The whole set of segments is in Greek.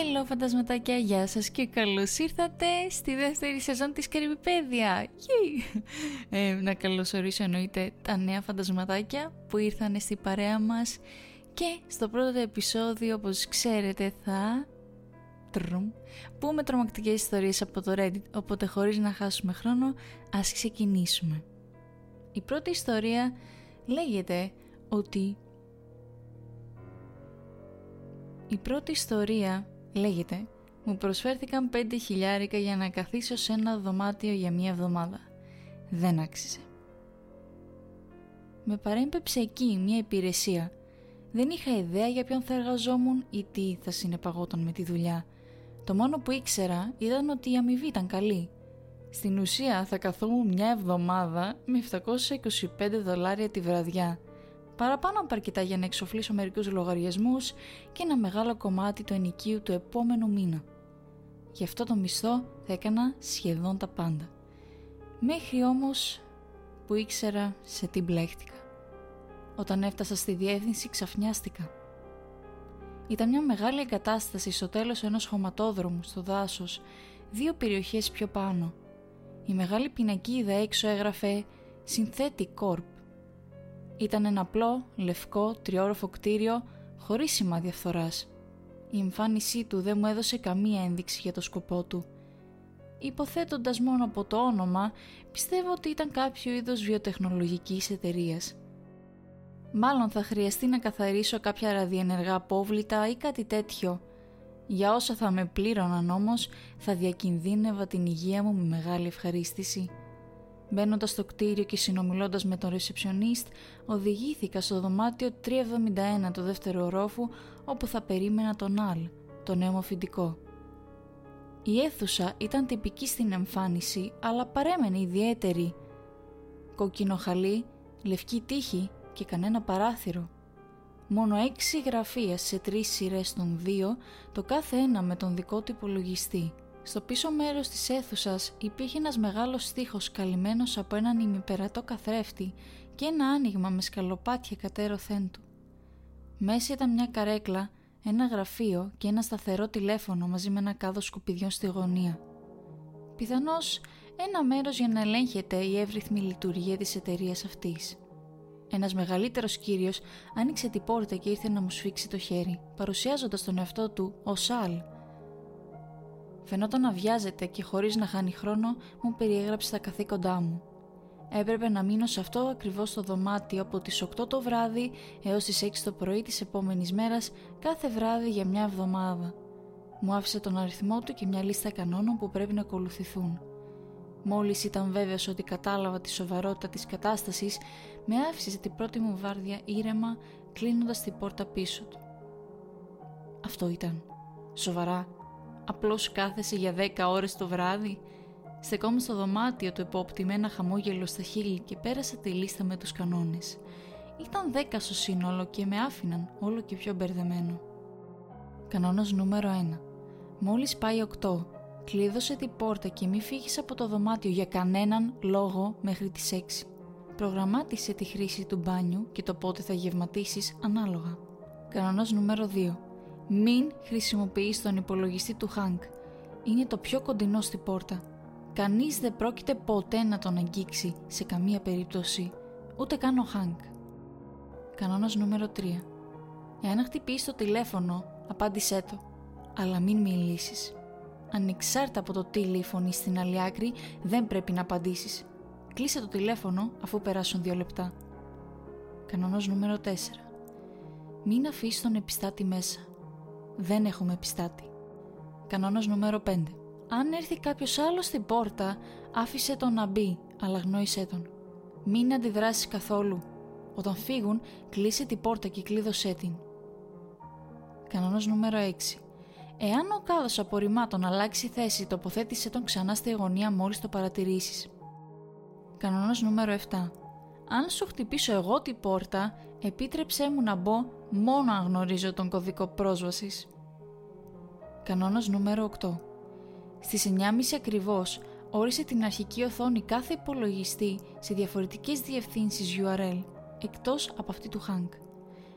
Hello φαντασματάκια, γεια σας και καλώς ήρθατε στη δεύτερη σεζόν της Κρυμπηπέδια. Ε, να καλωσορίσω εννοείται τα νέα φαντασματάκια που ήρθαν στη παρέα μας και στο πρώτο επεισόδιο όπως ξέρετε θα... Τρούμ, πούμε τρομακτικές ιστορίες από το Reddit, οπότε χωρίς να χάσουμε χρόνο ας ξεκινήσουμε. Η πρώτη ιστορία λέγεται ότι η πρώτη ιστορία λέγεται «Μου προσφέρθηκαν πέντε χιλιάρικα για να καθίσω σε ένα δωμάτιο για μία εβδομάδα. Δεν άξιζε». Με παρέμπεψε εκεί μια υπηρεσία. Δεν είχα ιδέα για ποιον θα εργαζόμουν ή τι θα συνεπαγόταν με τη δουλειά. Το μόνο που ήξερα ήταν ότι η αμοιβή ήταν καλή. Στην ουσία θα καθόμουν μια εβδομάδα με 725 δολάρια τη βραδιά παραπάνω από αρκετά για να εξοφλήσω μερικούς λογαριασμούς και ένα μεγάλο κομμάτι του ενοικίου του επόμενου μήνα. Γι' αυτό το μισθό θα έκανα σχεδόν τα πάντα. Μέχρι όμως που ήξερα σε τι μπλέχτηκα. Όταν έφτασα στη διεύθυνση ξαφνιάστηκα. Ήταν μια μεγάλη εγκατάσταση στο τέλος ενός χωματόδρομου στο δάσος, δύο περιοχές πιο πάνω. Η μεγάλη πινακίδα έξω έγραφε «Synthetic Corp» Ήταν ένα απλό, λευκό, τριόροφο κτίριο χωρίς σημάδια φθοράς. Η εμφάνισή του δεν μου έδωσε καμία ένδειξη για το σκοπό του. Υποθέτοντας μόνο από το όνομα, πιστεύω ότι ήταν κάποιο είδος βιοτεχνολογικής εταιρείας. Μάλλον θα χρειαστεί να καθαρίσω κάποια ραδιενεργά απόβλητα ή κάτι τέτοιο. Για όσα θα με πλήρωναν όμως, θα διακινδύνευα την υγεία μου με μεγάλη ευχαρίστηση. Μπαίνοντας στο κτίριο και συνομιλώντας με τον ρεσεψιονίστ, οδηγήθηκα στο δωμάτιο 371 του δεύτερου ορόφου όπου θα περίμενα τον Αλ, τον νέο Η αίθουσα ήταν τυπική στην εμφάνιση, αλλά παρέμενε ιδιαίτερη. Κόκκινο χαλί, λευκή τύχη και κανένα παράθυρο. Μόνο έξι γραφεία σε τρεις σειρές των δύο, το κάθε ένα με τον δικό του υπολογιστή. Στο πίσω μέρος της αίθουσας υπήρχε ένας μεγάλος στίχος καλυμμένος από έναν ημιπερατό καθρέφτη και ένα άνοιγμα με σκαλοπάτια κατέρωθέν του. Μέσα ήταν μια καρέκλα, ένα γραφείο και ένα σταθερό τηλέφωνο μαζί με ένα κάδο σκουπιδιών στη γωνία. Πιθανώς ένα μέρος για να ελέγχεται η εύρυθμη λειτουργία της εταιρείας αυτής. Ένας μεγαλύτερος κύριος άνοιξε την πόρτα και ήρθε να μου σφίξει το χέρι, παρουσιάζοντας τον εαυτό του ως Σαλ, Φαινόταν να βιάζεται και χωρίς να χάνει χρόνο μου περιέγραψε τα καθήκοντά μου. Έπρεπε να μείνω σε αυτό ακριβώς το δωμάτιο από τις 8 το βράδυ έως τις 6 το πρωί της επόμενης μέρας κάθε βράδυ για μια εβδομάδα. Μου άφησε τον αριθμό του και μια λίστα κανόνων που πρέπει να ακολουθηθούν. Μόλις ήταν βέβαιος ότι κατάλαβα τη σοβαρότητα της κατάστασης, με άφησε την πρώτη μου βάρδια ήρεμα κλείνοντας την πόρτα πίσω του. Αυτό ήταν. Σοβαρά Απλώς κάθεσαι για δέκα ώρες το βράδυ. Στεκόμουν στο δωμάτιο του επόπτη με ένα χαμόγελο στα χείλη και πέρασα τη λίστα με τους κανόνες. Ήταν δέκα στο σύνολο και με άφηναν όλο και πιο μπερδεμένο. Κανόνας νούμερο 1. Μόλις πάει 8, κλείδωσε την πόρτα και μη φύγεις από το δωμάτιο για κανέναν λόγο μέχρι τις 6. Προγραμμάτισε τη χρήση του μπάνιου και το πότε θα γευματίσεις ανάλογα. Κανόνας νούμερο 2. Μην χρησιμοποιείς τον υπολογιστή του Χάνκ. Είναι το πιο κοντινό στην πόρτα. Κανείς δεν πρόκειται ποτέ να τον αγγίξει σε καμία περίπτωση, ούτε καν ο Χάνκ. Κανόνας νούμερο 3. Εάν χτυπήσεις το τηλέφωνο, απάντησέ το, αλλά μην μιλήσεις. Ανεξάρτητα από το τι λέει φωνή στην άλλη άκρη, δεν πρέπει να απαντήσεις. Κλείσε το τηλέφωνο αφού περάσουν δύο λεπτά. Κανόνας νούμερο 4. Μην αφήσεις τον επιστάτη μέσα δεν έχουμε επιστάτη. Κανόνας νούμερο 5. Αν έρθει κάποιος άλλος στην πόρτα, άφησε τον να μπει, αλλά γνώρισέ τον. Μην αντιδράσεις καθόλου. Όταν φύγουν, κλείσε την πόρτα και κλείδωσέ την. Κανόνας νούμερο 6. Εάν ο κάδος απορριμμάτων αλλάξει θέση, τοποθέτησε τον ξανά στη γωνία μόλις το παρατηρήσεις. Κανόνας νούμερο 7. Αν σου χτυπήσω εγώ την πόρτα, επίτρεψέ μου να μπω μόνο αν γνωρίζω τον κωδικό πρόσβασης. Κανόνας νούμερο 8. Στις 9.30 ακριβώς όρισε την αρχική οθόνη κάθε υπολογιστή σε διαφορετικές διευθύνσεις URL, εκτός από αυτή του Hank.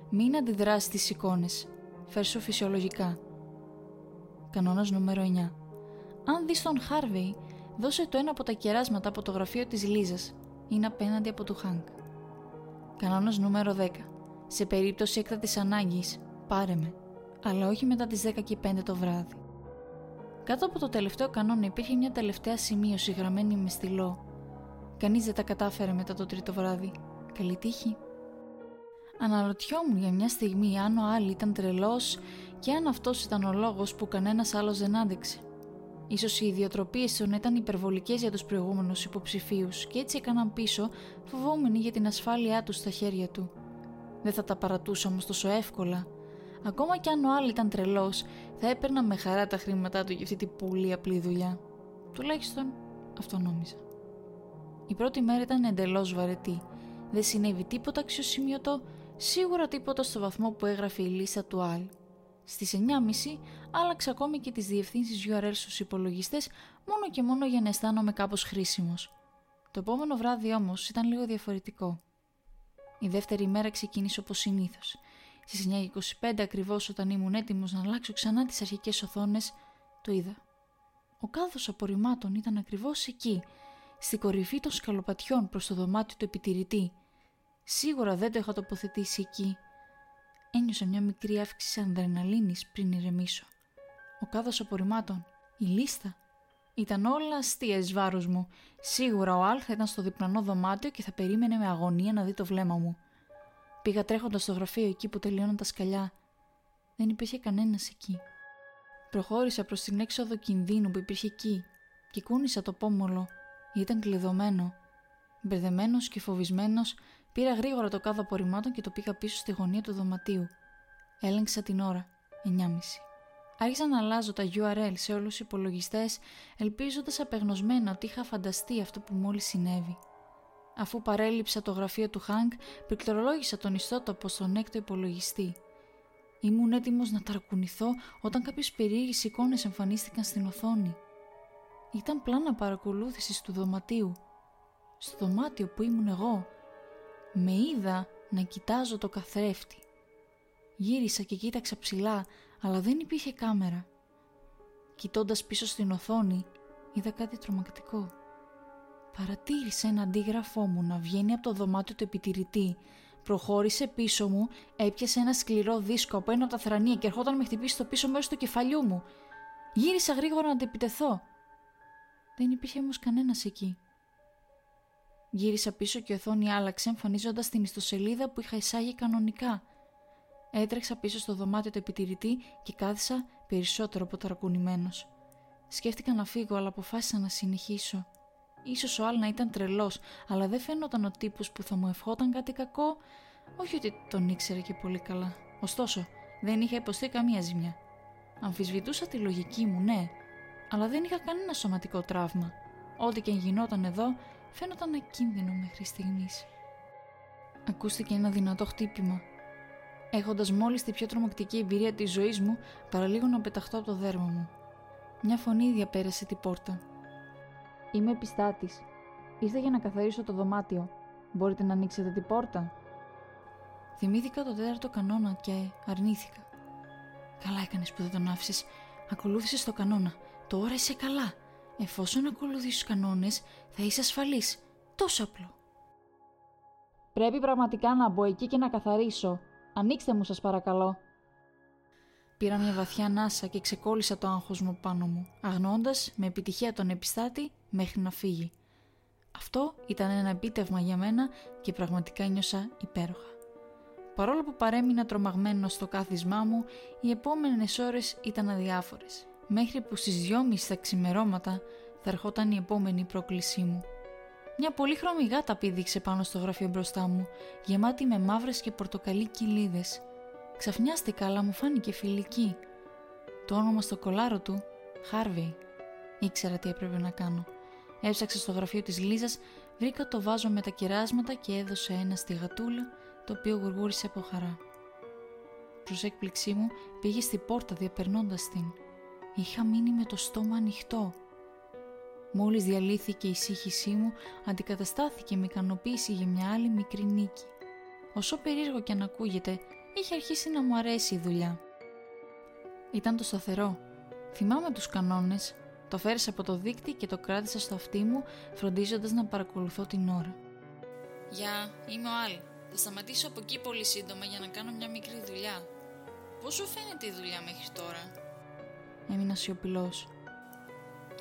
Μην αντιδράσεις στις εικόνες. Φέρσου φυσιολογικά. Κανόνας νούμερο 9. Αν δεις τον Χάρβεϊ, δώσε το ένα από τα κεράσματα από το γραφείο της Λίζας. Είναι απέναντι από του Χάνκ. Κανόνας νούμερο 10. Σε περίπτωση έκτατης ανάγκης, πάρε με, αλλά όχι μετά τις 10 και 5 το βράδυ. Κάτω από το τελευταίο κανόνα υπήρχε μια τελευταία σημείωση γραμμένη με στυλό. Κανείς δεν τα κατάφερε μετά το τρίτο βράδυ. Καλή τύχη. Αναρωτιόμουν για μια στιγμή αν ο Άλλη ήταν τρελός και αν αυτός ήταν ο λόγος που κανένας άλλος δεν άντεξε. Ίσως οι ιδιοτροπίες τους να ήταν υπερβολικές για τους προηγούμενους υποψηφίους και έτσι έκαναν πίσω, φοβόμενοι για την ασφάλειά τους στα χέρια του. Δεν θα τα παρατούσα όμως τόσο εύκολα. Ακόμα κι αν ο Άλλη ήταν τρελός, θα έπαιρνα με χαρά τα χρήματά του για αυτή την πολύ απλή δουλειά. Τουλάχιστον αυτό νόμιζα. Η πρώτη μέρα ήταν εντελώς βαρετή. Δεν συνέβη τίποτα αξιοσημείωτο, σίγουρα τίποτα στο βαθμό που έγραφε η λίστα του Αλ. Στις 9.30 άλλαξα ακόμη και τις διευθύνσεις URL στους υπολογιστές μόνο και μόνο για να αισθάνομαι κάπως χρήσιμος. Το επόμενο βράδυ όμως ήταν λίγο διαφορετικό. Η δεύτερη μέρα ξεκίνησε όπως συνήθως. Στις 9.25 ακριβώς όταν ήμουν έτοιμος να αλλάξω ξανά τις αρχικές οθόνες, το είδα. Ο κάδος απορριμμάτων ήταν ακριβώς εκεί, στην κορυφή των σκαλοπατιών προς το δωμάτιο του επιτηρητή. Σίγουρα δεν το είχα τοποθετήσει εκεί. Ένιωσα μια μικρή αύξηση ανδρεναλίνης πριν ηρεμήσω. Ο κάδος απορριμμάτων, η λίστα. Ήταν όλα αστεία εις βάρος μου. Σίγουρα ο Αλ θα ήταν στο διπλανό δωμάτιο και θα περίμενε με αγωνία να δει το βλέμμα μου. Πήγα τρέχοντας στο γραφείο εκεί που τελειώναν τα σκαλιά. Δεν υπήρχε κανένας εκεί. Προχώρησα προς την έξοδο κινδύνου που υπήρχε εκεί και κούνησα το πόμολο ήταν κλειδωμένο. Μπερδεμένος και φοβισμένος, πήρα γρήγορα το κάδο απορριμμάτων και το πήγα πίσω στη γωνία του δωματίου. Έλεγξα την ώρα. 9.30. Άρχισα να αλλάζω τα URL σε όλους τους υπολογιστές, ελπίζοντας απεγνωσμένα ότι είχα φανταστεί αυτό που μόλις συνέβη. Αφού παρέλειψα το γραφείο του Χάνκ, πληκτρολόγησα τον ιστότοπο στον έκτο υπολογιστή. Ήμουν έτοιμος να ταρακουνηθώ όταν κάποιες περίεργες εικόνες εμφανίστηκαν στην οθόνη. Ήταν πλάνα παρακολούθησης του δωματίου. Στο δωμάτιο που ήμουν εγώ, με είδα να κοιτάζω το καθρέφτη. Γύρισα και κοίταξα ψηλά, αλλά δεν υπήρχε κάμερα. Κοιτώντας πίσω στην οθόνη, είδα κάτι τρομακτικό. Παρατήρησε ένα αντίγραφό μου να βγαίνει από το δωμάτιο του επιτηρητή. Προχώρησε πίσω μου, έπιασε ένα σκληρό δίσκο από ένα από τα θρανία και ερχόταν με χτυπήσει στο πίσω μέρος του κεφαλιού μου. Γύρισα γρήγορα να το επιτεθώ. Δεν υπήρχε όμως κανένας εκεί. Γύρισα πίσω και η οθόνη άλλαξε, εμφανίζοντας την ιστοσελίδα που είχα εισάγει κανονικά. Έτρεξα πίσω στο δωμάτιο του επιτηρητή και κάθισα περισσότερο από ταρακουνημένο. Σκέφτηκα να φύγω, αλλά αποφάσισα να συνεχίσω. σω ο Άλλ να ήταν τρελός, αλλά δεν φαίνονταν ο τύπος που θα μου ευχόταν κάτι κακό, όχι ότι τον ήξερε και πολύ καλά. Ωστόσο, δεν είχα υποστεί καμία ζημιά. Αμφισβητούσα τη λογική μου, ναι, αλλά δεν είχα κανένα σωματικό τραύμα. Ό,τι και γινόταν εδώ φαίνονταν ακίνδυνο μέχρι στιγμής. Ακούστηκε ένα δυνατό χτύπημα. Έχοντας μόλις τη πιο τρομακτική εμπειρία της ζωής μου, παραλίγο να πεταχτώ από το δέρμα μου. Μια φωνή διαπέρασε την πόρτα. Είμαι επιστάτης. Ήρθα για να καθαρίσω το δωμάτιο. Μπορείτε να ανοίξετε την πόρτα. Θυμήθηκα το τέταρτο κανόνα και αρνήθηκα. Καλά έκανες που δεν τον άφησες. Ακολούθησες το κανόνα. Τώρα είσαι καλά. Εφόσον ακολουθείς τους κανόνες, θα είσαι ασφαλής. Τόσο απλό. Πρέπει πραγματικά να μπω εκεί και να καθαρίσω. Ανοίξτε μου σας παρακαλώ. Πήρα μια βαθιά ανάσα και ξεκόλλησα το άγχος μου πάνω μου, αγνώντας με επιτυχία τον επιστάτη μέχρι να φύγει. Αυτό ήταν ένα επίτευγμα για μένα και πραγματικά νιώσα υπέροχα. Παρόλο που παρέμεινα τρομαγμένο στο κάθισμά μου, οι επόμενες ώρες ήταν αδιάφορες μέχρι που στις 2.30 τα ξημερώματα θα ερχόταν η επόμενη πρόκλησή μου. Μια πολύχρωμη γάτα πήδηξε πάνω στο γραφείο μπροστά μου, γεμάτη με μαύρες και πορτοκαλί κοιλίδες. Ξαφνιάστηκα, αλλά μου φάνηκε φιλική. Το όνομα στο κολάρο του, Χάρβεϊ. Ήξερα τι έπρεπε να κάνω. Έψαξα στο γραφείο της Λίζας, βρήκα το βάζο με τα κεράσματα και έδωσε ένα στη γατούλα, το οποίο γουργούρισε από χαρά. Προς έκπληξή μου πήγε στη πόρτα διαπερνώντας την. Είχα μείνει με το στόμα ανοιχτό. Μόλις διαλύθηκε η σύγχυσή μου, αντικαταστάθηκε με ικανοποίηση για μια άλλη μικρή νίκη. Όσο περίεργο και αν ακούγεται, είχε αρχίσει να μου αρέσει η δουλειά. Ήταν το σταθερό, Θυμάμαι τους κανόνες, το φέρεσα από το δίκτυ και το κράτησα στο αυτί μου, φροντίζοντας να παρακολουθώ την ώρα. Γεια, είμαι ο Αλ. Θα σταματήσω από εκεί πολύ σύντομα για να κάνω μια μικρή δουλειά. Πώς σου φαίνεται η δουλειά μέχρι τώρα; Έμεινα σιωπηλός.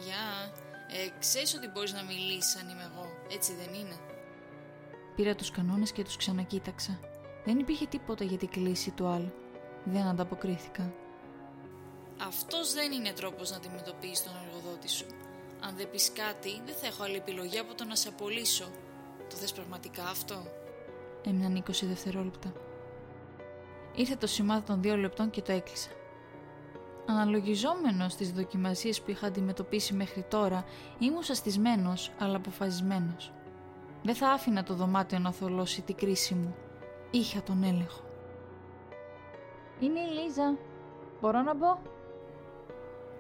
Γεια, ε, ξέρεις ότι μπορείς να μιλήσεις αν είμαι εγώ, έτσι δεν είναι; Πήρα τους κανόνες και τους ξανακοίταξα. Δεν υπήρχε τίποτα για την κλίση του Αλ. Δεν ανταποκρίθηκα. Αυτός δεν είναι τρόπος να αντιμετωπίσεις τον εργοδότη σου. Αν δεν πεις κάτι, δεν θα έχω άλλη επιλογή από το να σε απολύσω. Το θες πραγματικά αυτό; Έμειναν 20 δευτερόλεπτα. Ήρθε το σημάδι των δύο λεπτών και το έκλεισα. Αναλογιζόμενος τις δοκιμασίες που είχα αντιμετωπίσει μέχρι τώρα, ήμουν σαστισμένος αλλά αποφασισμένος. Δεν θα άφηνα το δωμάτιο να θολώσει την κρίση μου. Είχα τον έλεγχο. Είναι η Λίζα. Μπορώ να μπω;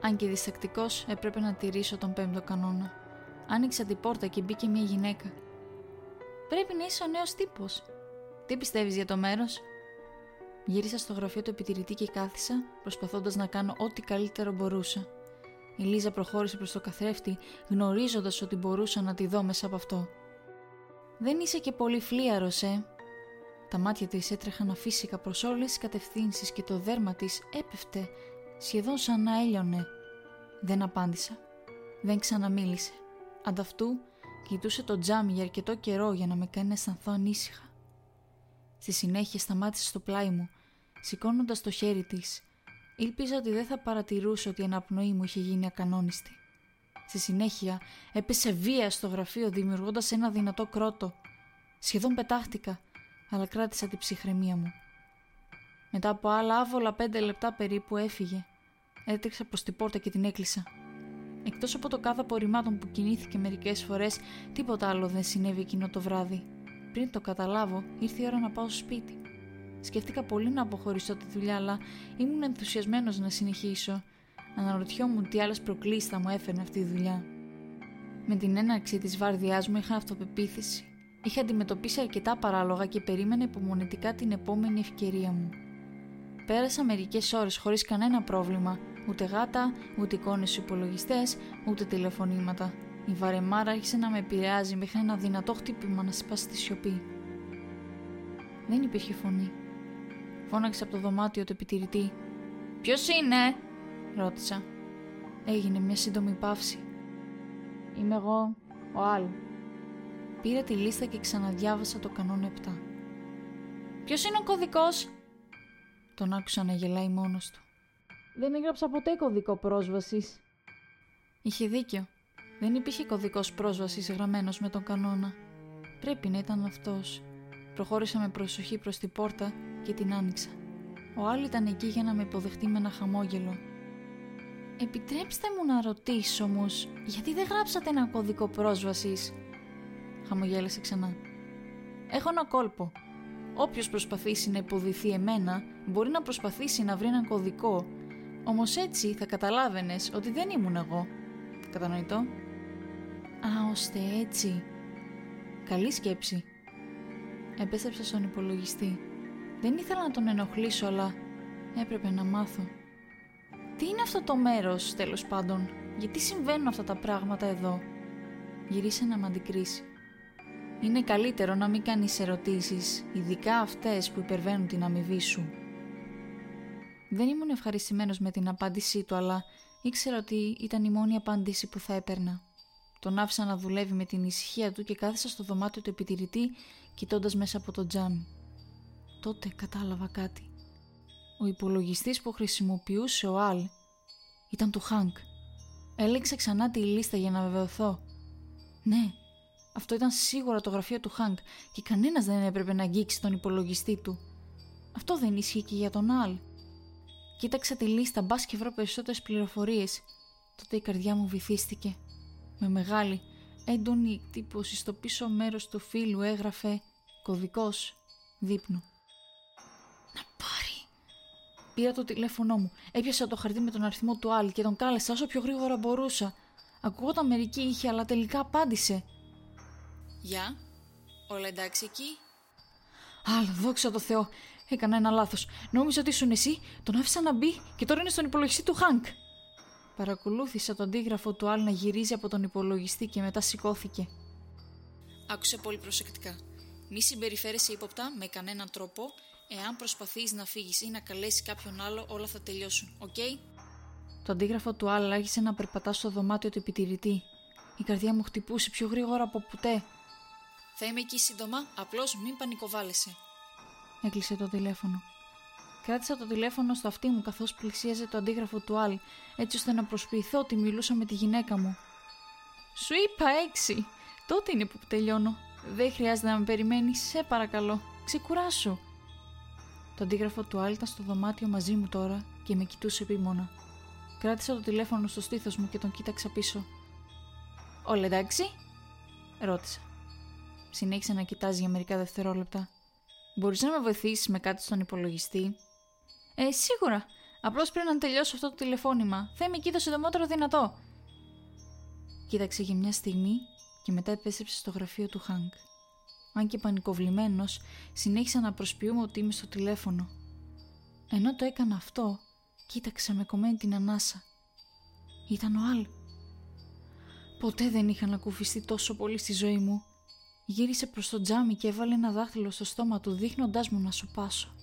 Αν και διστακτικός, έπρεπε να τηρήσω τον πέμπτο κανόνα. Άνοιξα την πόρτα και μπήκε μια γυναίκα. Πρέπει να είσαι ο νέος τύπος. Τι πιστεύεις για το μέρος, Γύρισα στο γραφείο του επιτηρητή και κάθισα, προσπαθώντας να κάνω ό,τι καλύτερο μπορούσα. Η Λίζα προχώρησε προς το καθρέφτη, γνωρίζοντας ότι μπορούσα να τη δω μέσα από αυτό. Δεν είσαι και πολύ φλίαρος, ε; Τα μάτια της έτρεχαν αφύσικα προς όλες τις κατευθύνσεις και το δέρμα της έπεφτε, σχεδόν σαν να έλειωνε. Δεν απάντησα. Δεν ξαναμίλησε. Ανταυτού κοιτούσε το τζάμι για αρκετό καιρό για να με κάνει να αισθανθώ ανήσυχα. Στη συνέχεια σταμάτησε στο πλάι μου, σηκώνοντας το χέρι της. Ήλπιζα ότι δεν θα παρατηρούσε ότι η αναπνοή μου είχε γίνει ακανόνιστη. Στη συνέχεια έπεσε βία στο γραφείο δημιουργώντας ένα δυνατό κρότο. Σχεδόν πετάχτηκα, αλλά κράτησα την ψυχραιμία μου. Μετά από άλλα άβολα πέντε λεπτά περίπου έφυγε. Έτρεξα προς την πόρτα και την έκλεισα. Εκτός από το κάθε απορριμμάτων που κινήθηκε μερικές φορές, τίποτα άλλο δεν συνέβη εκείνο το βράδυ. Πριν το καταλάβω, ήρθε η ώρα να πάω στο σπίτι. Σκέφτηκα πολύ να αποχωρήσω τη δουλειά, αλλά ήμουν ενθουσιασμένος να συνεχίσω. Αναρωτιόμουν τι άλλες προκλήσεις θα μου έφερνε αυτή η δουλειά. Με την έναρξη της βάρδιάς μου είχα αυτοπεποίθηση. Είχα αντιμετωπίσει αρκετά παράλογα και περίμενα υπομονετικά την επόμενη ευκαιρία μου. Πέρασα μερικές ώρες χωρίς κανένα πρόβλημα, ούτε γάτα, ούτε εικόνες υπολογιστές, ούτε τηλεφωνήματα. Η βαρεμάρα άρχισε να με επηρεάζει μέχρι ένα δυνατό χτύπημα να σπάσει τη σιωπή. Δεν υπήρχε φωνή. Φώναξε από το δωμάτιο του επιτηρητή. Ποιος είναι, ρώτησα. Έγινε μια σύντομη παύση. Είμαι εγώ, ο Αλ. Πήρα τη λίστα και ξαναδιάβασα το κανόνα 7. Ποιος είναι ο κωδικός, τον άκουσα να γελάει μόνος του. Δεν έγραψα ποτέ κωδικό πρόσβασης. Είχε δίκιο. Δεν υπήρχε κωδικός πρόσβασης γραμμένος με τον κανόνα. Πρέπει να ήταν αυτός. Προχώρησα με προσοχή προς την πόρτα και την άνοιξα. Ο Άλλη ήταν εκεί για να με υποδεχτεί με ένα χαμόγελο. «Επιτρέψτε μου να ρωτήσω όμως, γιατί δεν γράψατε ένα κωδικό πρόσβασης» χαμογέλασε ξανά. «Έχω ένα κόλπο. Όποιος προσπαθήσει να υποδηθεί εμένα μπορεί να προσπαθήσει να βρει έναν κωδικό. Όμως έτσι θα καταλάβαινες ότι δεν ήμουν εγώ. Κατανοητό» Α, ώστε έτσι. Καλή σκέψη. Επέστρεψα στον υπολογιστή. Δεν ήθελα να τον ενοχλήσω, αλλά έπρεπε να μάθω. Τι είναι αυτό το μέρος, τέλος πάντων; Γιατί συμβαίνουν αυτά τα πράγματα εδώ; Γυρίσε να με αντικρίσει. Είναι καλύτερο να μην κάνεις ερωτήσεις, ειδικά αυτές που υπερβαίνουν την αμοιβή σου. Δεν ήμουν ευχαριστημένος με την απάντησή του, αλλά ήξερα ότι ήταν η μόνη απάντηση που θα έπαιρνα. Τον άφησα να δουλεύει με την ησυχία του και κάθισα στο δωμάτιο του επιτηρητή, κοιτώντας μέσα από το τζάμι. Τότε κατάλαβα κάτι. Ο υπολογιστής που χρησιμοποιούσε ο Αλ ήταν του Χάνκ. Έλεξε ξανά τη λίστα για να βεβαιωθώ. Ναι, αυτό ήταν σίγουρα το γραφείο του Χάνκ και κανένας δεν έπρεπε να αγγίξει τον υπολογιστή του. Αυτό δεν ίσχυε και για τον Αλ. Κοίταξα τη λίστα μπας και βρω περισσότερες πληροφορίες. Τότε η καρδιά μου βυθίστηκε. Με μεγάλη, έντονη εκτύπωση στο πίσω μέρος του φίλου έγραφε «Κωδικός δείπνου». Να πάρει. Πήρα το τηλέφωνό μου, έπιασα το χαρτί με τον αριθμό του Άλλη και τον κάλεσα όσο πιο γρήγορα μπορούσα. Ακούγονταν μερική είχε, αλλά τελικά απάντησε. Γεια, όλα εντάξει εκεί; Άλλο, δόξα τω Θεώ. Έκανα ένα λάθος. Νόμιζα ότι ήσουν εσύ, τον άφησα να μπει και τώρα είναι στον υπολογιστή του Χάνκ. Παρακολούθησα τον αντίγραφο του Αλ να γυρίζει από τον υπολογιστή και μετά σηκώθηκε. Άκουσε πολύ προσεκτικά. Μη συμπεριφέρεσαι ύποπτα με κανέναν τρόπο. Εάν προσπαθείς να φύγεις ή να καλέσεις κάποιον άλλο, όλα θα τελειώσουν, οκ; Το αντίγραφο του Αλ άρχισε να περπατά στο δωμάτιο του επιτηρητή. Η καρδιά μου χτυπούσε πιο γρήγορα από ποτέ. Θα είμαι εκεί σύντομα, απλώς μην πανικοβάλλεσαι. Έκλεισε το τηλέφωνο. Κράτησα το τηλέφωνο στο αυτί μου καθώς πλησίαζε το αντίγραφο του Αλ, έτσι ώστε να προσποιηθώ ότι μιλούσα με τη γυναίκα μου. Σου είπα έξι. Τότε είναι που τελειώνω. Δεν χρειάζεται να με περιμένεις, σε παρακαλώ. Ξεκουράσου. Το αντίγραφο του Αλ ήταν στο δωμάτιο μαζί μου τώρα και με κοιτούσε επίμονα. Κράτησα το τηλέφωνο στο στήθος μου και τον κοίταξα πίσω. Όλα εντάξει, ρώτησα. Συνέχισε να κοιτάζει για μερικά δευτερόλεπτα. Μπορείς να με βοηθήσεις με κάτι στον υπολογιστή; Ε, σίγουρα. Απλώς πρέπει να τελειώσω αυτό το τηλεφώνημα. Θα είμαι εκεί το συντομότερο δυνατό. Κοίταξε για μια στιγμή και μετά επέστρεψε στο γραφείο του Χάνκ. Αν και πανικοβλημένος, συνέχισα να προσποιούμε ότι είμαι στο τηλέφωνο. Ενώ το έκανα αυτό, κοίταξα με κομμένη την ανάσα. Ήταν ο Αλ. Ποτέ δεν είχα ανακουφιστεί τόσο πολύ στη ζωή μου. Γύρισε προς το τζάμι και έβαλε ένα δάχτυλο στο στόμα του δείχνοντάς μου να σοπάσω.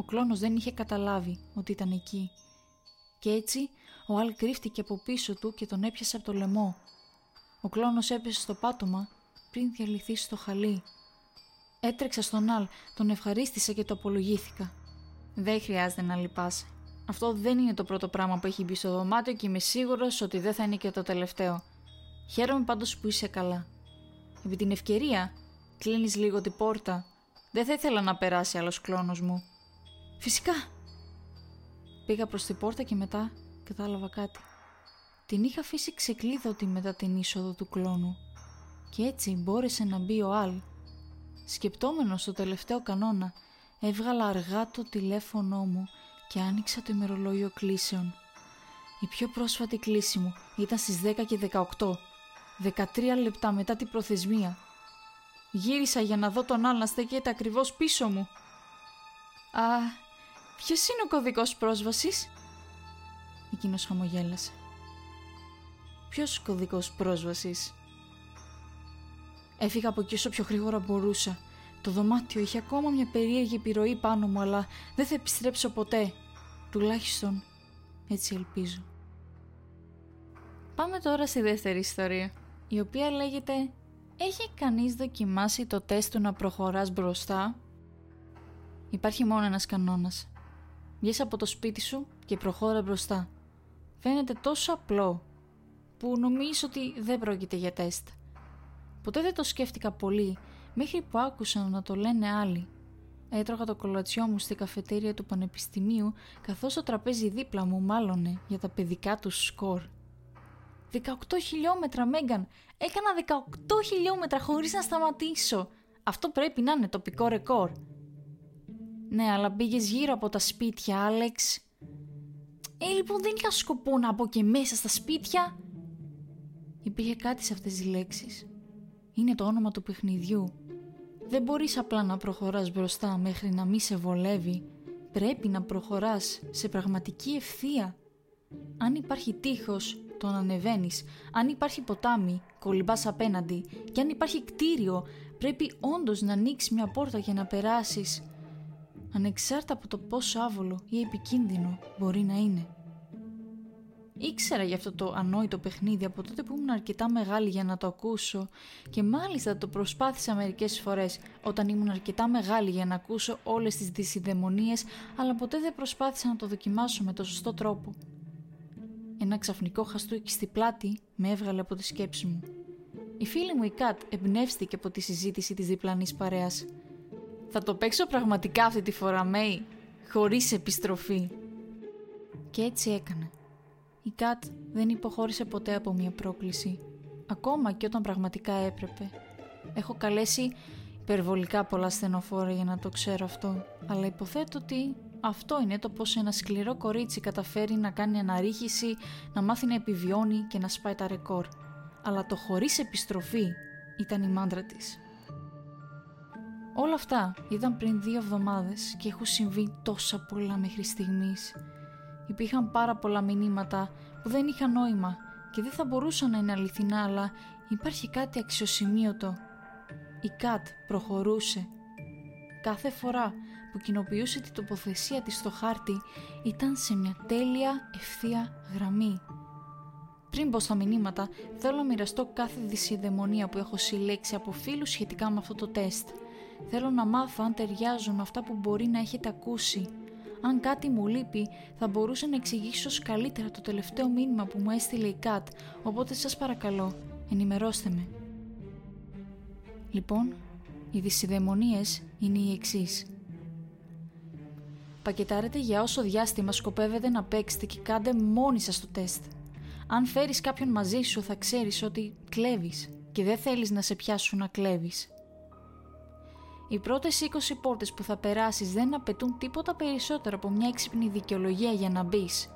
Ο κλόνος δεν είχε καταλάβει ότι ήταν εκεί. Και έτσι ο Αλ κρύφτηκε από πίσω του και τον έπιασε από το λαιμό. Ο κλόνος έπεσε στο πάτωμα πριν διαλυθεί στο χαλί. Έτρεξα στον Αλ, τον ευχαρίστησα και το απολογήθηκα. Δεν χρειάζεται να λυπάσαι. Αυτό δεν είναι το πρώτο πράγμα που έχει μπει στο δωμάτιο και είμαι σίγουρος ότι δεν θα είναι και το τελευταίο. Χαίρομαι πάντως που είσαι καλά. Επί την ευκαιρία, κλείνεις λίγο την πόρτα. Δεν θα ήθελα να περάσει άλλος κλόνος μου. Φυσικά. Πήγα προς την πόρτα και μετά κατάλαβα κάτι. Την είχα αφήσει ξεκλείδωτη μετά την είσοδο του κλόνου και έτσι μπόρεσε να μπει ο Αλ. Σκεπτόμενος το τελευταίο κανόνα, έβγαλα αργά το τηλέφωνό μου και άνοιξα το ημερολόγιο κλήσεων. Η πιο πρόσφατη κλήση μου ήταν στις 10 και 18, 13 λεπτά μετά την προθεσμία. Γύρισα για να δω τον Αλ να στέκεται ακριβώς πίσω μου. «Α, ποιος είναι ο κωδικός πρόσβασης» Εκείνος χαμογέλασε. Ποιος κωδικός πρόσβασης; Έφυγα από εκεί όσο πιο γρήγορα μπορούσα. Το δωμάτιο είχε ακόμα μια περίεργη επιρροή πάνω μου, αλλά δεν θα επιστρέψω ποτέ. Τουλάχιστον έτσι ελπίζω. Πάμε τώρα στη δεύτερη ιστορία, η οποία λέγεται «Έχει κανείς δοκιμάσει το τεστ του να προχωράς μπροστά» Υπάρχει μόνο ένας κανόνας. Βγες από το σπίτι σου και προχώρα μπροστά. Φαίνεται τόσο απλό που νομίζω ότι δεν πρόκειται για τεστ. Ποτέ δεν το σκέφτηκα πολύ, μέχρι που άκουσα να το λένε άλλοι. Έτρωγα το κολατσιό μου στη καφετέρια του πανεπιστημίου, καθώς το τραπέζι δίπλα μου μάλωνε για τα παιδικά του σκορ. 18 χιλιόμετρα, Μέγαν! Έκανα 18 χιλιόμετρα χωρίς να σταματήσω! Αυτό πρέπει να είναι τοπικό ρεκόρ. Ναι, αλλά πήγε γύρω από τα σπίτια, Άλεξ. Ε, λοιπόν, δεν είχα σκοπό να μπω και μέσα στα σπίτια. Υπήρχε κάτι σε αυτές τις λέξεις είναι το όνομα του παιχνιδιού. Δεν μπορείς απλά να προχωράς μπροστά μέχρι να μη σε βολεύει. Πρέπει να προχωράς σε πραγματική ευθεία. Αν υπάρχει τείχος, τον ανεβαίνεις. Αν υπάρχει ποτάμι, κολυμπάς απέναντι. Και αν υπάρχει κτίριο, πρέπει όντως να ανοίξεις μια πόρτα για να περάσεις. Ανεξάρτητα από το πόσο άβολο ή επικίνδυνο μπορεί να είναι. Ήξερα για αυτό το ανόητο παιχνίδι από τότε που ήμουν αρκετά μεγάλη για να το ακούσω και μάλιστα το προσπάθησα μερικές φορές όταν ήμουν αρκετά μεγάλη για να ακούσω όλες τις δυσιδαιμονίες αλλά ποτέ δεν προσπάθησα να το δοκιμάσω με το σωστό τρόπο. Ένα ξαφνικό χαστούκι στη πλάτη με έβγαλε από τη σκέψη μου. Η φίλη μου η Κατ εμπνεύστηκε από τη συζήτηση της διπλανής παρέας. «Θα το παίξω πραγματικά αυτή τη φορά, Μέη, χωρίς επιστροφή». Και έτσι έκανε. Η Κατ δεν υποχώρησε ποτέ από μια πρόκληση, ακόμα και όταν πραγματικά έπρεπε. Έχω καλέσει υπερβολικά πολλά στενοφόρα για να το ξέρω αυτό, αλλά υποθέτω ότι αυτό είναι το πως ένα σκληρό κορίτσι καταφέρει να κάνει αναρρίχηση, να μάθει να επιβιώνει και να σπάει τα ρεκόρ. Αλλά το χωρίς επιστροφή ήταν η μάντρα της. Όλα αυτά ήταν πριν δύο εβδομάδες και έχουν συμβεί τόσα πολλά μέχρι στιγμής. Υπήρχαν πάρα πολλά μηνύματα που δεν είχαν νόημα και δεν θα μπορούσαν να είναι αληθινά, αλλά υπάρχει κάτι αξιοσημείωτο. Η Κατ προχωρούσε. Κάθε φορά που κοινοποιούσε την τοποθεσία της στο χάρτη ήταν σε μια τέλεια ευθεία γραμμή. Πριν μπω στα μηνύματα, θέλω να μοιραστώ κάθε δυσιδαιμονία που έχω συλλέξει από φίλους σχετικά με αυτό το τεστ. Θέλω να μάθω αν ταιριάζουν με αυτά που μπορεί να έχετε ακούσει. Αν κάτι μου λείπει, θα μπορούσα να εξηγήσω καλύτερα το τελευταίο μήνυμα που μου έστειλε η Κατ, οπότε σας παρακαλώ, ενημερώστε με. Λοιπόν, οι δυσιδαιμονίες είναι οι εξής. Πακετάρετε για όσο διάστημα σκοπεύετε να παίξετε και κάντε μόνοι σας το τεστ. Αν φέρεις κάποιον μαζί σου θα ξέρεις ότι κλέβεις και δεν θέλεις να σε πιάσουν να κλέβεις. Οι πρώτες 20 πόρτες που θα περάσεις δεν απαιτούν τίποτα περισσότερο από μια έξυπνη δικαιολογία για να μπεις.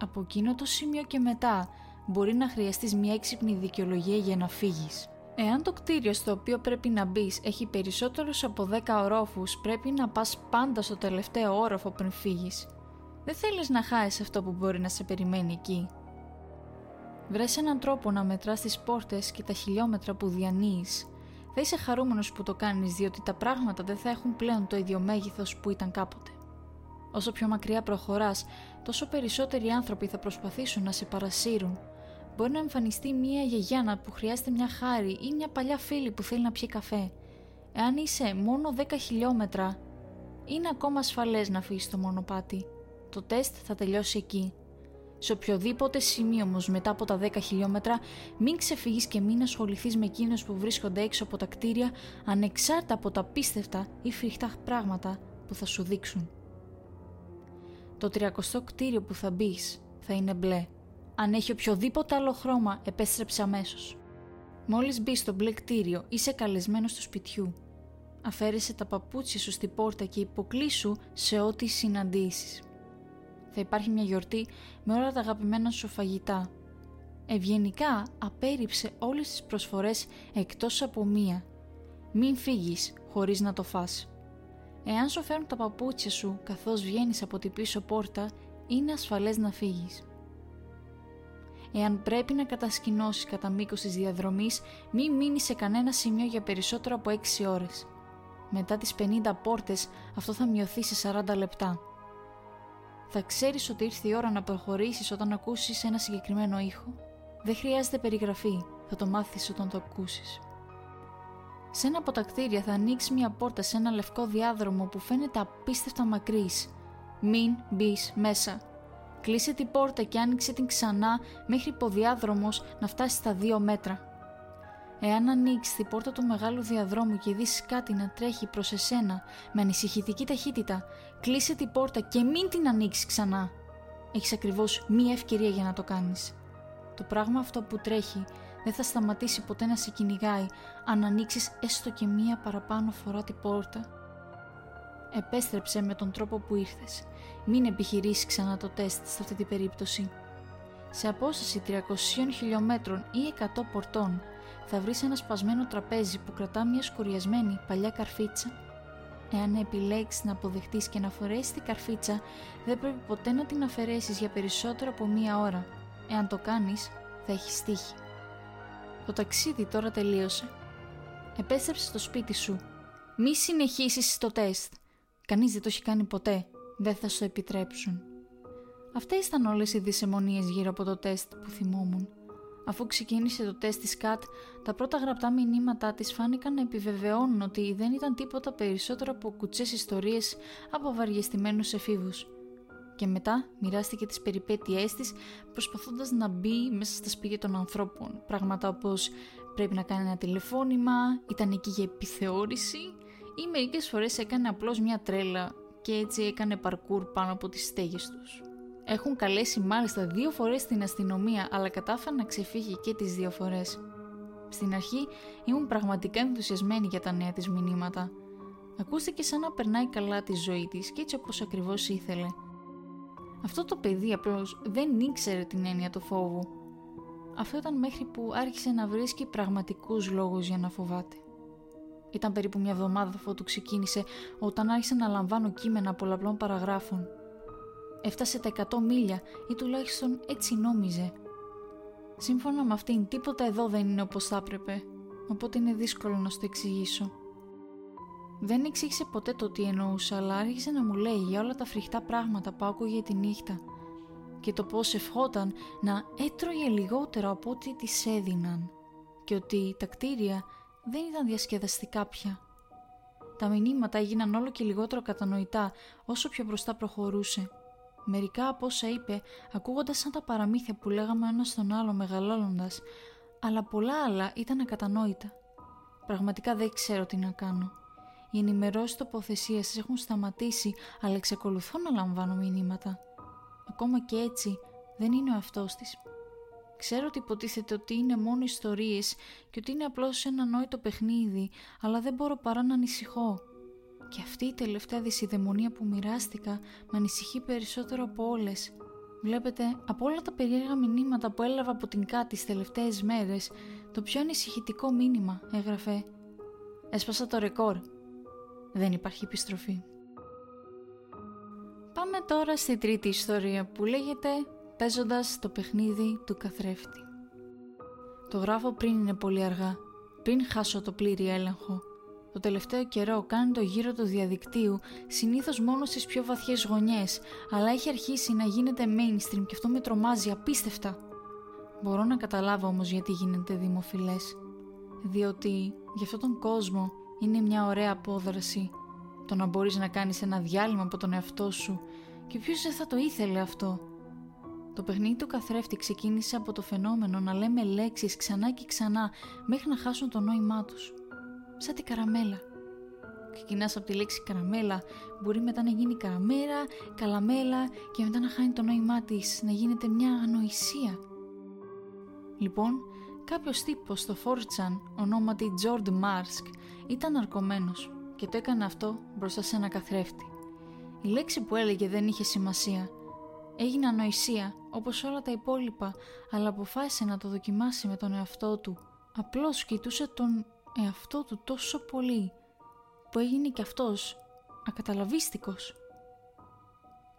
Από εκείνο το σημείο και μετά μπορεί να χρειαστείς μια έξυπνη δικαιολογία για να φύγεις. Εάν το κτίριο στο οποίο πρέπει να μπεις έχει περισσότερους από 10 ορόφους, πρέπει να πας πάντα στο τελευταίο όροφο πριν φύγεις. Δεν θέλεις να χάσεις αυτό που μπορεί να σε περιμένει εκεί. Βρες έναν τρόπο να μετράς τις πόρτες και τα χιλιόμετρα που διανύεις. Θα είσαι χαρούμενος που το κάνεις διότι τα πράγματα δεν θα έχουν πλέον το ίδιο μέγεθος που ήταν κάποτε. Όσο πιο μακριά προχωράς, τόσο περισσότεροι άνθρωποι θα προσπαθήσουν να σε παρασύρουν Μπορεί να εμφανιστεί μια γιαγιάνα που χρειάζεται μια χάρη ή μια παλιά φίλη που θέλει να πιει καφέ. Εάν είσαι μόνο 10 χιλιόμετρα, είναι ακόμα ασφαλές να φύγεις στο μονοπάτι. Το τεστ θα τελειώσει εκεί. Σε οποιοδήποτε σημείο όμως μετά από τα 10 χιλιόμετρα, μην ξεφύγεις και μην ασχοληθείς με εκείνους που βρίσκονται έξω από τα κτίρια, ανεξάρτητα από τα πίστευτα ή φρικτά πράγματα που θα σου δείξουν. Το 30 κτίριο που θα μπεις θα είναι μπλε. Αν έχει οποιοδήποτε άλλο χρώμα, επέστρεψε αμέσως. Μόλις μπεις στο μπλε κτίριο, είσαι καλεσμένος του σπιτιού. Αφαίρεσε τα παπούτσια σου στην πόρτα και υποκλήσου σε ό,τι συναντήσεις. Θα υπάρχει μια γιορτή με όλα τα αγαπημένα σου φαγητά. Ευγενικά απέριψε όλες τις προσφορές εκτός από μία. Μην φύγεις χωρίς να το φας. Εάν σου φέρουν τα παπούτσια σου καθώς βγαίνεις από την πίσω πόρτα, είναι ασφαλές να φύγεις. Εάν πρέπει να κατασκηνώσεις κατά μήκος της διαδρομής, μην μείνεις σε κανένα σημείο για περισσότερο από 6 ώρες. Μετά τις 50 πόρτες, αυτό θα μειωθεί σε 40 λεπτά. Θα ξέρεις ότι ήρθε η ώρα να προχωρήσεις όταν ακούσεις ένα συγκεκριμένο ήχο. Δεν χρειάζεται περιγραφή, θα το μάθεις όταν το ακούσεις. Σε ένα από τα κτίρια θα ανοίξεις μια πόρτα σε ένα λευκό διάδρομο που φαίνεται απίστευτα μακρύς. Μην μπεις μέσα, Κλείσε την πόρτα και άνοιξε την ξανά μέχρι υποδιάδρομος να φτάσει στα δύο μέτρα. Εάν ανοίξεις την πόρτα του μεγάλου διαδρόμου και δεις κάτι να τρέχει προς εσένα με ανησυχητική ταχύτητα, κλείσε την πόρτα και μην την ανοίξεις ξανά. Έχεις ακριβώς μία ευκαιρία για να το κάνεις. Το πράγμα αυτό που τρέχει δεν θα σταματήσει ποτέ να σε κυνηγάει αν ανοίξεις έστω και μία παραπάνω φορά την πόρτα Επέστρεψε με τον τρόπο που ήρθες. Μην επιχειρήσεις ξανά το τεστ σε αυτή την περίπτωση. Σε απόσταση 300 χιλιόμετρων ή 100 πορτών θα βρεις ένα σπασμένο τραπέζι που κρατά μια σκοριασμένη παλιά καρφίτσα. Εάν επιλέξεις να αποδεχτείς και να φορέσεις την καρφίτσα, δεν πρέπει ποτέ να την αφαιρέσεις για περισσότερο από μία ώρα. Εάν το κάνεις, θα έχεις τύχη. Το ταξίδι τώρα τελείωσε. Επέστρεψε στο σπίτι σου. Μη συνεχίσεις το τεστ. Κανείς δεν το έχει κάνει ποτέ. Δεν θα σου επιτρέψουν. Αυτές ήταν όλες οι δυσαιμονίες γύρω από το τεστ που θυμόμουν. Αφού ξεκίνησε το τεστ της ΚΑΤ, τα πρώτα γραπτά μηνύματά της φάνηκαν να επιβεβαιώνουν ότι δεν ήταν τίποτα περισσότερο από κουτσές ιστορίες από βαριεστημένους εφήβους. Και μετά μοιράστηκε τις περιπέτειές της προσπαθώντας να μπει μέσα στα σπίτια των ανθρώπων. Πράγματα όπως πρέπει να κάνει ένα τηλεφώνημα, ήταν εκεί για επιθεώρηση ή μερικές φορές έκανε απλώς μια τρέλα και έτσι έκανε παρκούρ πάνω από τις στέγες τους. Έχουν καλέσει μάλιστα δύο φορές την αστυνομία αλλά κατάφεραν να ξεφύγει και τις δύο φορές. Στην αρχή ήμουν πραγματικά ενθουσιασμένη για τα νέα της μηνύματα. Ακούστηκε σαν να περνάει καλά τη ζωή της και έτσι όπως ακριβώς ήθελε. Αυτό το παιδί απλώς δεν ήξερε την έννοια του φόβου. Αυτό ήταν μέχρι που άρχισε να βρίσκει πραγματικούς λόγους για να φοβάται. Ήταν περίπου μια εβδομάδα αφού του ξεκίνησε όταν άρχισε να λαμβάνω κείμενα πολλαπλών παραγράφων. Έφτασε τα 100 μίλια ή τουλάχιστον έτσι νόμιζε. Σύμφωνα με αυτήν, τίποτα εδώ δεν είναι όπως θα έπρεπε, οπότε είναι δύσκολο να σου το εξηγήσω. Δεν εξήγησε ποτέ το τι εννοούσα, αλλά άρχισε να μου λέει για όλα τα φρικτά πράγματα που άκουγε τη νύχτα και το πώς ευχόταν να έτρωγε λιγότερο από ό,τι της έδιναν και ότι τα κτίρια δεν ήταν διασκεδαστικά πια. Τα μηνύματα έγιναν όλο και λιγότερο κατανοητά όσο πιο μπροστά προχωρούσε. Μερικά από όσα είπε ακούγοντας σαν τα παραμύθια που λέγαμε ένας στον άλλο μεγαλώνοντας, αλλά πολλά άλλα ήταν ακατανόητα. Πραγματικά δεν ξέρω τι να κάνω. Οι ενημερώσεις τοποθεσίας έχουν σταματήσει, αλλά εξακολουθώ να λαμβάνω μηνύματα. Ακόμα και έτσι δεν είναι ο αυτός της. Ξέρω ότι υποτίθεται ότι είναι μόνο ιστορίες και ότι είναι απλώς ένα νόητο παιχνίδι, αλλά δεν μπορώ παρά να ανησυχώ. Και αυτή η τελευταία δυσιδαιμονία που μοιράστηκα με ανησυχεί περισσότερο από όλες. Βλέπετε, από όλα τα περίεργα μηνύματα που έλαβα από την Κάτι τις τελευταίες μέρες, το πιο ανησυχητικό μήνυμα έγραφε «Έσπασα το ρεκόρ. Δεν υπάρχει επιστροφή». Πάμε τώρα στη τρίτη ιστορία που λέγεται «Παίζοντας το παιχνίδι του καθρέφτη». Το γράφω πριν είναι πολύ αργά, πριν χάσω το πλήρη έλεγχο. Το τελευταίο καιρό κάνει το γύρο του διαδικτύου συνήθως μόνο στις πιο βαθιές γωνιές, αλλά έχει αρχίσει να γίνεται mainstream και αυτό με τρομάζει απίστευτα. Μπορώ να καταλάβω όμως γιατί γίνεται δημοφιλές. Διότι για αυτόν τον κόσμο είναι μια ωραία απόδραση το να μπορείς να κάνεις ένα διάλειμμα από τον εαυτό σου και ποιος δεν θα το ήθελε αυτό; Το παιχνίδι του καθρέφτη ξεκίνησε από το φαινόμενο να λέμε λέξεις ξανά και ξανά μέχρι να χάσουν το νόημά τους. Σαν την καραμέλα. Ξεκινάς από τη λέξη καραμέλα, μπορεί μετά να γίνει καραμέρα, καλαμέλα και μετά να χάνει το νόημά της, να γίνεται μια ανοησία. Λοιπόν, κάποιος τύπος στο 4chan, ονόματι George Marsk, ήταν αρκωμένος και το έκανε αυτό μπροστά σε ένα καθρέφτη. Η λέξη που έλεγε δεν είχε σημασία. Έγινε ανοησία, όπως όλα τα υπόλοιπα, αλλά αποφάσισε να το δοκιμάσει με τον εαυτό του. Απλώς κοιτούσε τον εαυτό του τόσο πολύ, που έγινε και αυτός ακαταλαβίστικος.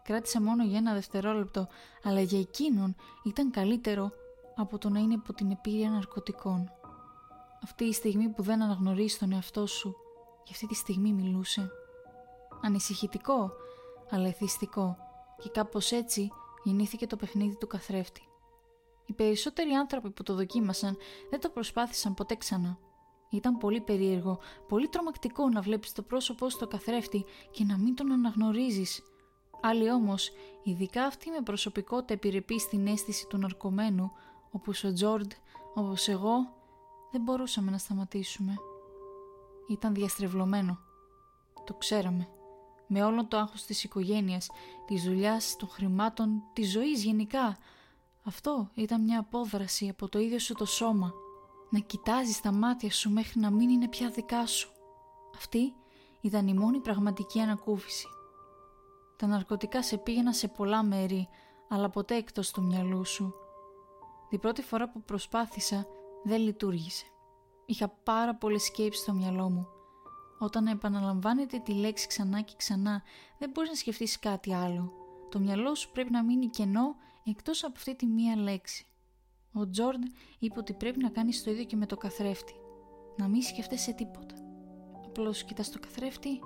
Κράτησε μόνο για ένα δευτερόλεπτο, αλλά για εκείνον ήταν καλύτερο από το να είναι υπό την επίρρεια ναρκωτικών. Αυτή η στιγμή που δεν αναγνωρίζει τον εαυτό σου για αυτή τη στιγμή μιλούσε. Ανησυχητικό, αλλά εθιστικό και κάπως έτσι γεννήθηκε το παιχνίδι του καθρέφτη. Οι περισσότεροι άνθρωποι που το δοκίμασαν δεν το προσπάθησαν ποτέ ξανά. Ήταν πολύ περίεργο, πολύ τρομακτικό να βλέπεις το πρόσωπό στο καθρέφτη και να μην τον αναγνωρίζεις. Άλλοι όμως, ειδικά αυτοί με προσωπικότητα επιρρεπεί στην αίσθηση του ναρκωμένου, όπως ο Τζόρντ, όπως εγώ, δεν μπορούσαμε να σταματήσουμε ήταν διαστρεβλωμένο. Το ξέραμε. Με όλο το άγχος της οικογένειας, της δουλειάς, των χρημάτων, της ζωής γενικά. Αυτό ήταν μια απόδραση από το ίδιο σου το σώμα. Να κοιτάζεις τα μάτια σου μέχρι να μην είναι πια δικά σου. Αυτή ήταν η μόνη πραγματική ανακούφιση. Τα ναρκωτικά σε πήγαινα σε πολλά μέρη, αλλά ποτέ εκτός του μυαλού σου. Την πρώτη φορά που προσπάθησα δεν λειτουργήσε. Είχα πάρα πολλές σκέψεις στο μυαλό μου. Όταν επαναλαμβάνεται τη λέξη ξανά και ξανά, δεν μπορείς να σκεφτείς κάτι άλλο. Το μυαλό σου πρέπει να μείνει κενό εκτός από αυτή τη μία λέξη. Ο Τζόρντ είπε ότι πρέπει να κάνεις το ίδιο και με το καθρέφτη. Να μην σκεφτέσαι τίποτα. Απλώς κοιτάς το καθρέφτη,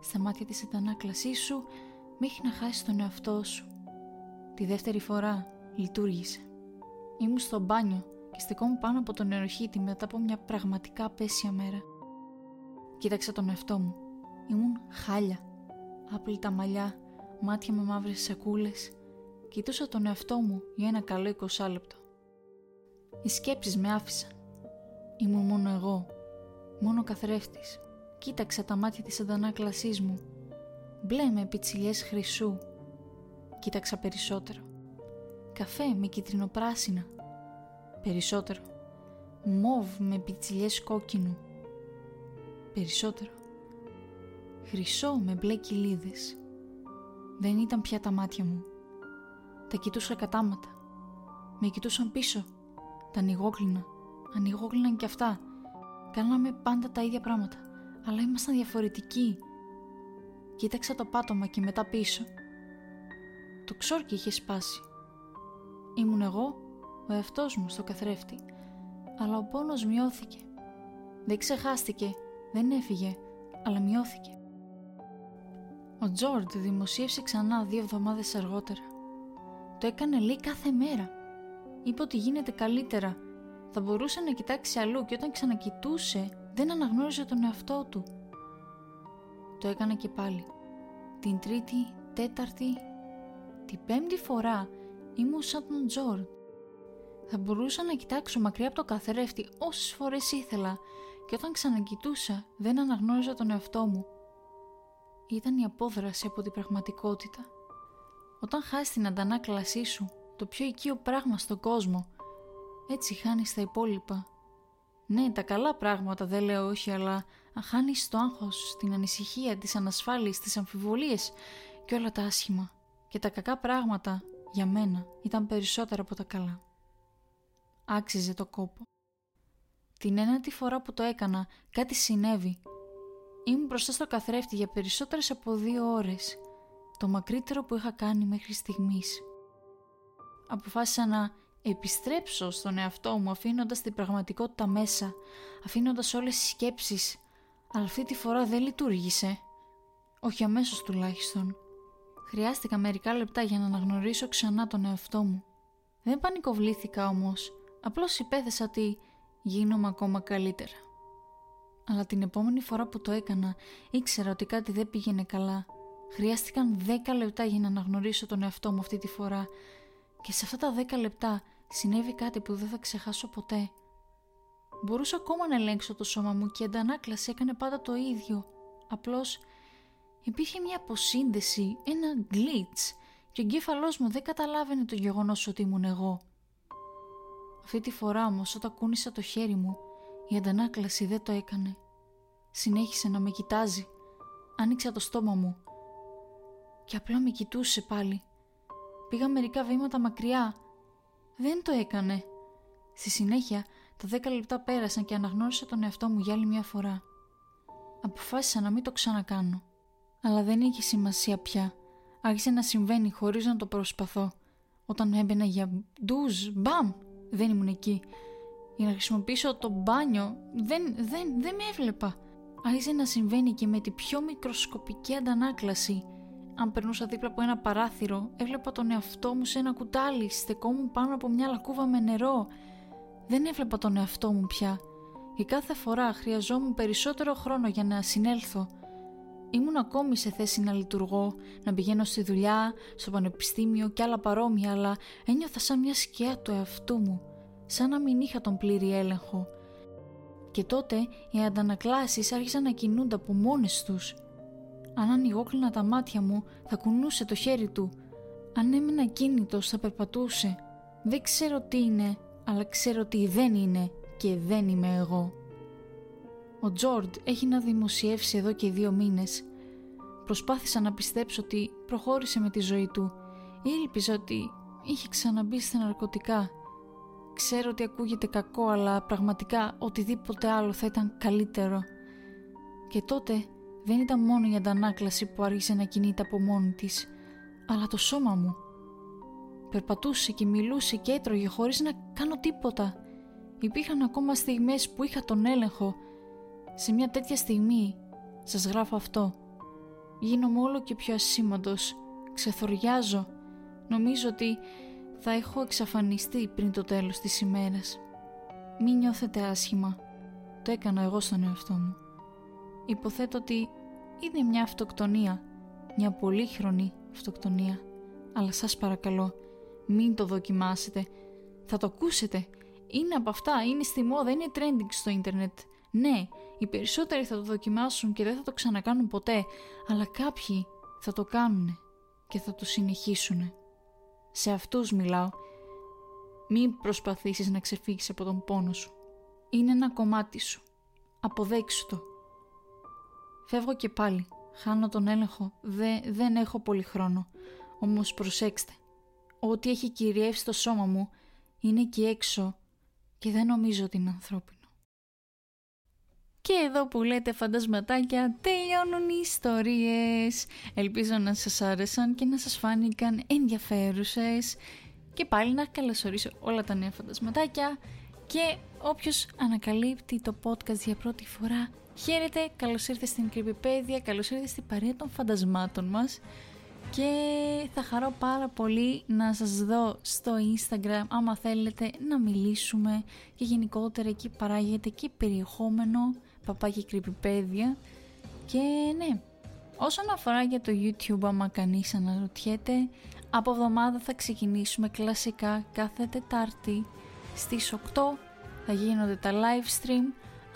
στα μάτια της αντανάκλασή σου, μέχρι να χάσεις τον εαυτό σου. Τη δεύτερη φορά λειτουργήσε. Ήμουν στο μπάνιο και στεκόμουν πάνω από τον νεροχύτη μετά από μια πραγματικά απέσια μέρα. Κοίταξα τον εαυτό μου. Ήμουν χάλια. Άπλυτα μαλλιά, μάτια με μαύρες σακούλες. Κοιτούσα τον εαυτό μου για ένα καλό εικοσάλεπτο. Οι σκέψεις με άφησαν. Ήμουν μόνο εγώ. Μόνο καθρέφτης. Κοίταξα τα μάτια της αντανάκλασής μου. Μπλε με πιτσιλιές χρυσού. Κοίταξα περισσότερο. Καφέ με κυτρινοπράσινα Περισσότερο. Μόβ με πιτσιλιές κόκκινου. Περισσότερο. Χρυσό με μπλε κοιλίδες. Δεν ήταν πια τα μάτια μου. Τα κοιτούσα κατάματα. Με κοιτούσαν πίσω. Τα ανοιγόκλεινα. Ανοιγόκλειναν κι αυτά. Κάναμε πάντα τα ίδια πράγματα. Αλλά ήμασταν διαφορετικοί. Κοίταξα το πάτωμα και μετά πίσω. Το ξόρκι είχε σπάσει. Ήμουν εγώ, ο εαυτός μου στο καθρέφτη, αλλά ο πόνος μειώθηκε. Δεν ξεχάστηκε, δεν έφυγε, αλλά μειώθηκε. Ο Τζόρντ δημοσίευσε ξανά δύο εβδομάδες αργότερα. Το έκανε λέει κάθε μέρα. Είπε ότι γίνεται καλύτερα. Θα μπορούσε να κοιτάξει αλλού και όταν ξανακοιτούσε δεν αναγνώριζε τον εαυτό του. Το έκανα και πάλι. Την τρίτη, τέταρτη, την πέμπτη φορά ήμουν σαν τον Τζόρντ. Θα μπορούσα να κοιτάξω μακριά από το καθρέφτη όσες φορές ήθελα και όταν ξανακοιτούσα δεν αναγνώριζα τον εαυτό μου. Ήταν η απόδραση από την πραγματικότητα. Όταν χάσεις την αντανάκλασή σου, το πιο οικείο πράγμα στον κόσμο, έτσι χάνεις τα υπόλοιπα. Ναι, τα καλά πράγματα δεν λέω όχι, αλλά αν χάνεις το άγχος, την ανησυχία, τις ανασφάλειες, τις αμφιβολίες και όλα τα άσχημα. Και τα κακά πράγματα, για μένα, ήταν περισσότερα από τα καλά. Άξιζε το κόπο. Την ένατη φορά που το έκανα, κάτι συνέβη. Ήμουν μπροστά στο καθρέφτη για περισσότερες από δύο ώρες. Το μακρύτερο που είχα κάνει μέχρι στιγμής. Αποφάσισα να επιστρέψω στον εαυτό μου αφήνοντας την πραγματικότητα μέσα, αφήνοντας όλες τις σκέψεις. Αλλά αυτή τη φορά δεν λειτουργήσε. Όχι αμέσως τουλάχιστον. Χρειάστηκα μερικά λεπτά για να αναγνωρίσω ξανά τον εαυτό μου. Δεν πανικοβλήθηκα όμως. Απλώς υπέθεσα ότι γίνομαι ακόμα καλύτερα. Αλλά την επόμενη φορά που το έκανα ήξερα ότι κάτι δεν πήγαινε καλά. Χρειάστηκαν 10 λεπτά για να αναγνωρίσω τον εαυτό μου αυτή τη φορά και σε αυτά τα 10 λεπτά συνέβη κάτι που δεν θα ξεχάσω ποτέ. Μπορούσα ακόμα να ελέγξω το σώμα μου και η αντανάκλαση έκανε πάντα το ίδιο. Απλώς υπήρχε μια αποσύνδεση, ένα glitch και ο εγκέφαλός μου δεν καταλάβαινε το γεγονός ότι ήμουν εγώ. Αυτή τη φορά όμως όταν κούνησα το χέρι μου η αντανάκλαση δεν το έκανε. Συνέχισε να με κοιτάζει. Άνοιξα το στόμα μου και απλά με κοιτούσε πάλι. Πήγα μερικά βήματα μακριά. Δεν το έκανε. Στη συνέχεια τα δέκα λεπτά πέρασαν και αναγνώρισα τον εαυτό μου για άλλη μια φορά. Αποφάσισα να μην το ξανακάνω. Αλλά δεν είχε σημασία πια. Άρχισε να συμβαίνει χωρίς να το προσπαθώ. Όταν έμπαινα για ντουζ, μπαμ, δεν ήμουν εκεί. Για να χρησιμοποιήσω το μπάνιο, δεν, δεν, δεν με έβλεπα. Άρχισε να συμβαίνει και με τη πιο μικροσκοπική αντανάκλαση. Αν περνούσα δίπλα από ένα παράθυρο, έβλεπα τον εαυτό μου σε ένα κουτάλι, στεκόμουν πάνω από μια λακκούβα με νερό. Δεν έβλεπα τον εαυτό μου πια. Η κάθε φορά χρειαζόμουν περισσότερο χρόνο για να συνέλθω. Ήμουν ακόμη σε θέση να λειτουργώ, να πηγαίνω στη δουλειά, στο πανεπιστήμιο και άλλα παρόμοια, αλλά ένιωθα σαν μια σκιά του εαυτού μου, σαν να μην είχα τον πλήρη έλεγχο. Και τότε οι αντανακλάσεις άρχισαν να κινούνται από μόνες τους. Αν ανοιγόκλεινα τα μάτια μου, θα κουνούσε το χέρι του. Αν έμενα κίνητος, θα περπατούσε. Δεν ξέρω τι είναι, αλλά ξέρω τι δεν είναι και δεν είμαι εγώ. Ο Τζόρντ έχει να δημοσιεύσει εδώ και δύο μήνες. Προσπάθησα να πιστέψω ότι προχώρησε με τη ζωή του ή ήλπιζα ότι είχε ξαναμπεί στα ναρκωτικά. Ξέρω ότι ακούγεται κακό αλλά πραγματικά οτιδήποτε άλλο θα ήταν καλύτερο. Και τότε δεν ήταν μόνο η αντανάκλαση που άρχισε να κινείται από μόνη της, αλλά το σώμα μου. Περπατούσε και μιλούσε και έτρωγε χωρίς να κάνω τίποτα. Υπήρχαν ακόμα στιγμές που είχα τον έλεγχο σε μια τέτοια στιγμή σας γράφω αυτό. Γίνομαι όλο και πιο ασήμαντος. Ξεθοριάζω. Νομίζω ότι θα έχω εξαφανιστεί πριν το τέλος της ημέρας. Μην νιώθετε άσχημα. Το έκανα εγώ στον εαυτό μου. Υποθέτω ότι είναι μια αυτοκτονία. Μια πολύχρονη αυτοκτονία. Αλλά σας παρακαλώ, μην το δοκιμάσετε. Θα το ακούσετε. Είναι από αυτά, είναι στη μόδα, είναι trending στο ίντερνετ. Ναι, οι περισσότεροι θα το δοκιμάσουν και δεν θα το ξανακάνουν ποτέ, αλλά κάποιοι θα το κάνουν και θα το συνεχίσουν. Σε αυτούς μιλάω. Μην προσπαθήσεις να ξεφύγεις από τον πόνο σου. Είναι ένα κομμάτι σου. Αποδέξου το. Φεύγω και πάλι. Χάνω τον έλεγχο. Δε, δεν έχω πολύ χρόνο. Όμως προσέξτε. Ό,τι έχει κυριεύσει το σώμα μου είναι εκεί έξω και δεν νομίζω ότι είναι ανθρώπινο. Και εδώ που λέτε φαντασματάκια τελειώνουν οι ιστορίες. Ελπίζω να σας άρεσαν και να σας φάνηκαν ενδιαφέρουσες. Και πάλι να καλωσορίσω όλα τα νέα φαντασματάκια. Και όποιος ανακαλύπτει το podcast για πρώτη φορά, χαίρετε, καλώς ήρθες στην Creepypedia, καλώς ήρθες στην παρέα των φαντασμάτων μας και θα χαρώ πάρα πολύ να σας δω στο Instagram άμα θέλετε να μιλήσουμε και γενικότερα εκεί παράγεται και περιεχόμενο παπάκι κρυπηπέδια και ναι, όσον αφορά για το YouTube άμα κανείς αναρωτιέται από εβδομάδα θα ξεκινήσουμε κλασικά κάθε Τετάρτη. Στις 8 θα γίνονται τα live stream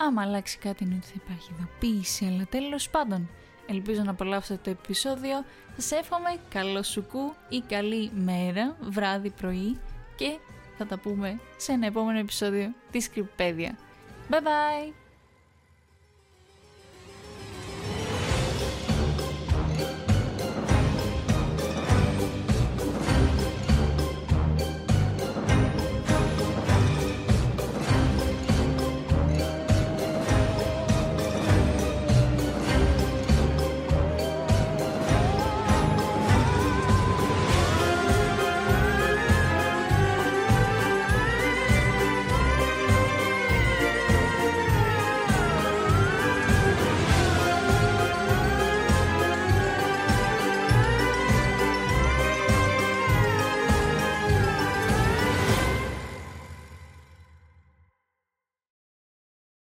άμα αλλάξει κάτι είναι ότι θα υπάρχει ειδοποίηση αλλά τέλος πάντων Ελπίζω να απολαύσετε το επεισόδιο. Σας εύχομαι καλό σουκού ή καλή μέρα, βράδυ, πρωί και θα τα πούμε σε ένα επόμενο επεισόδιο της Κρυπέδια. Bye bye!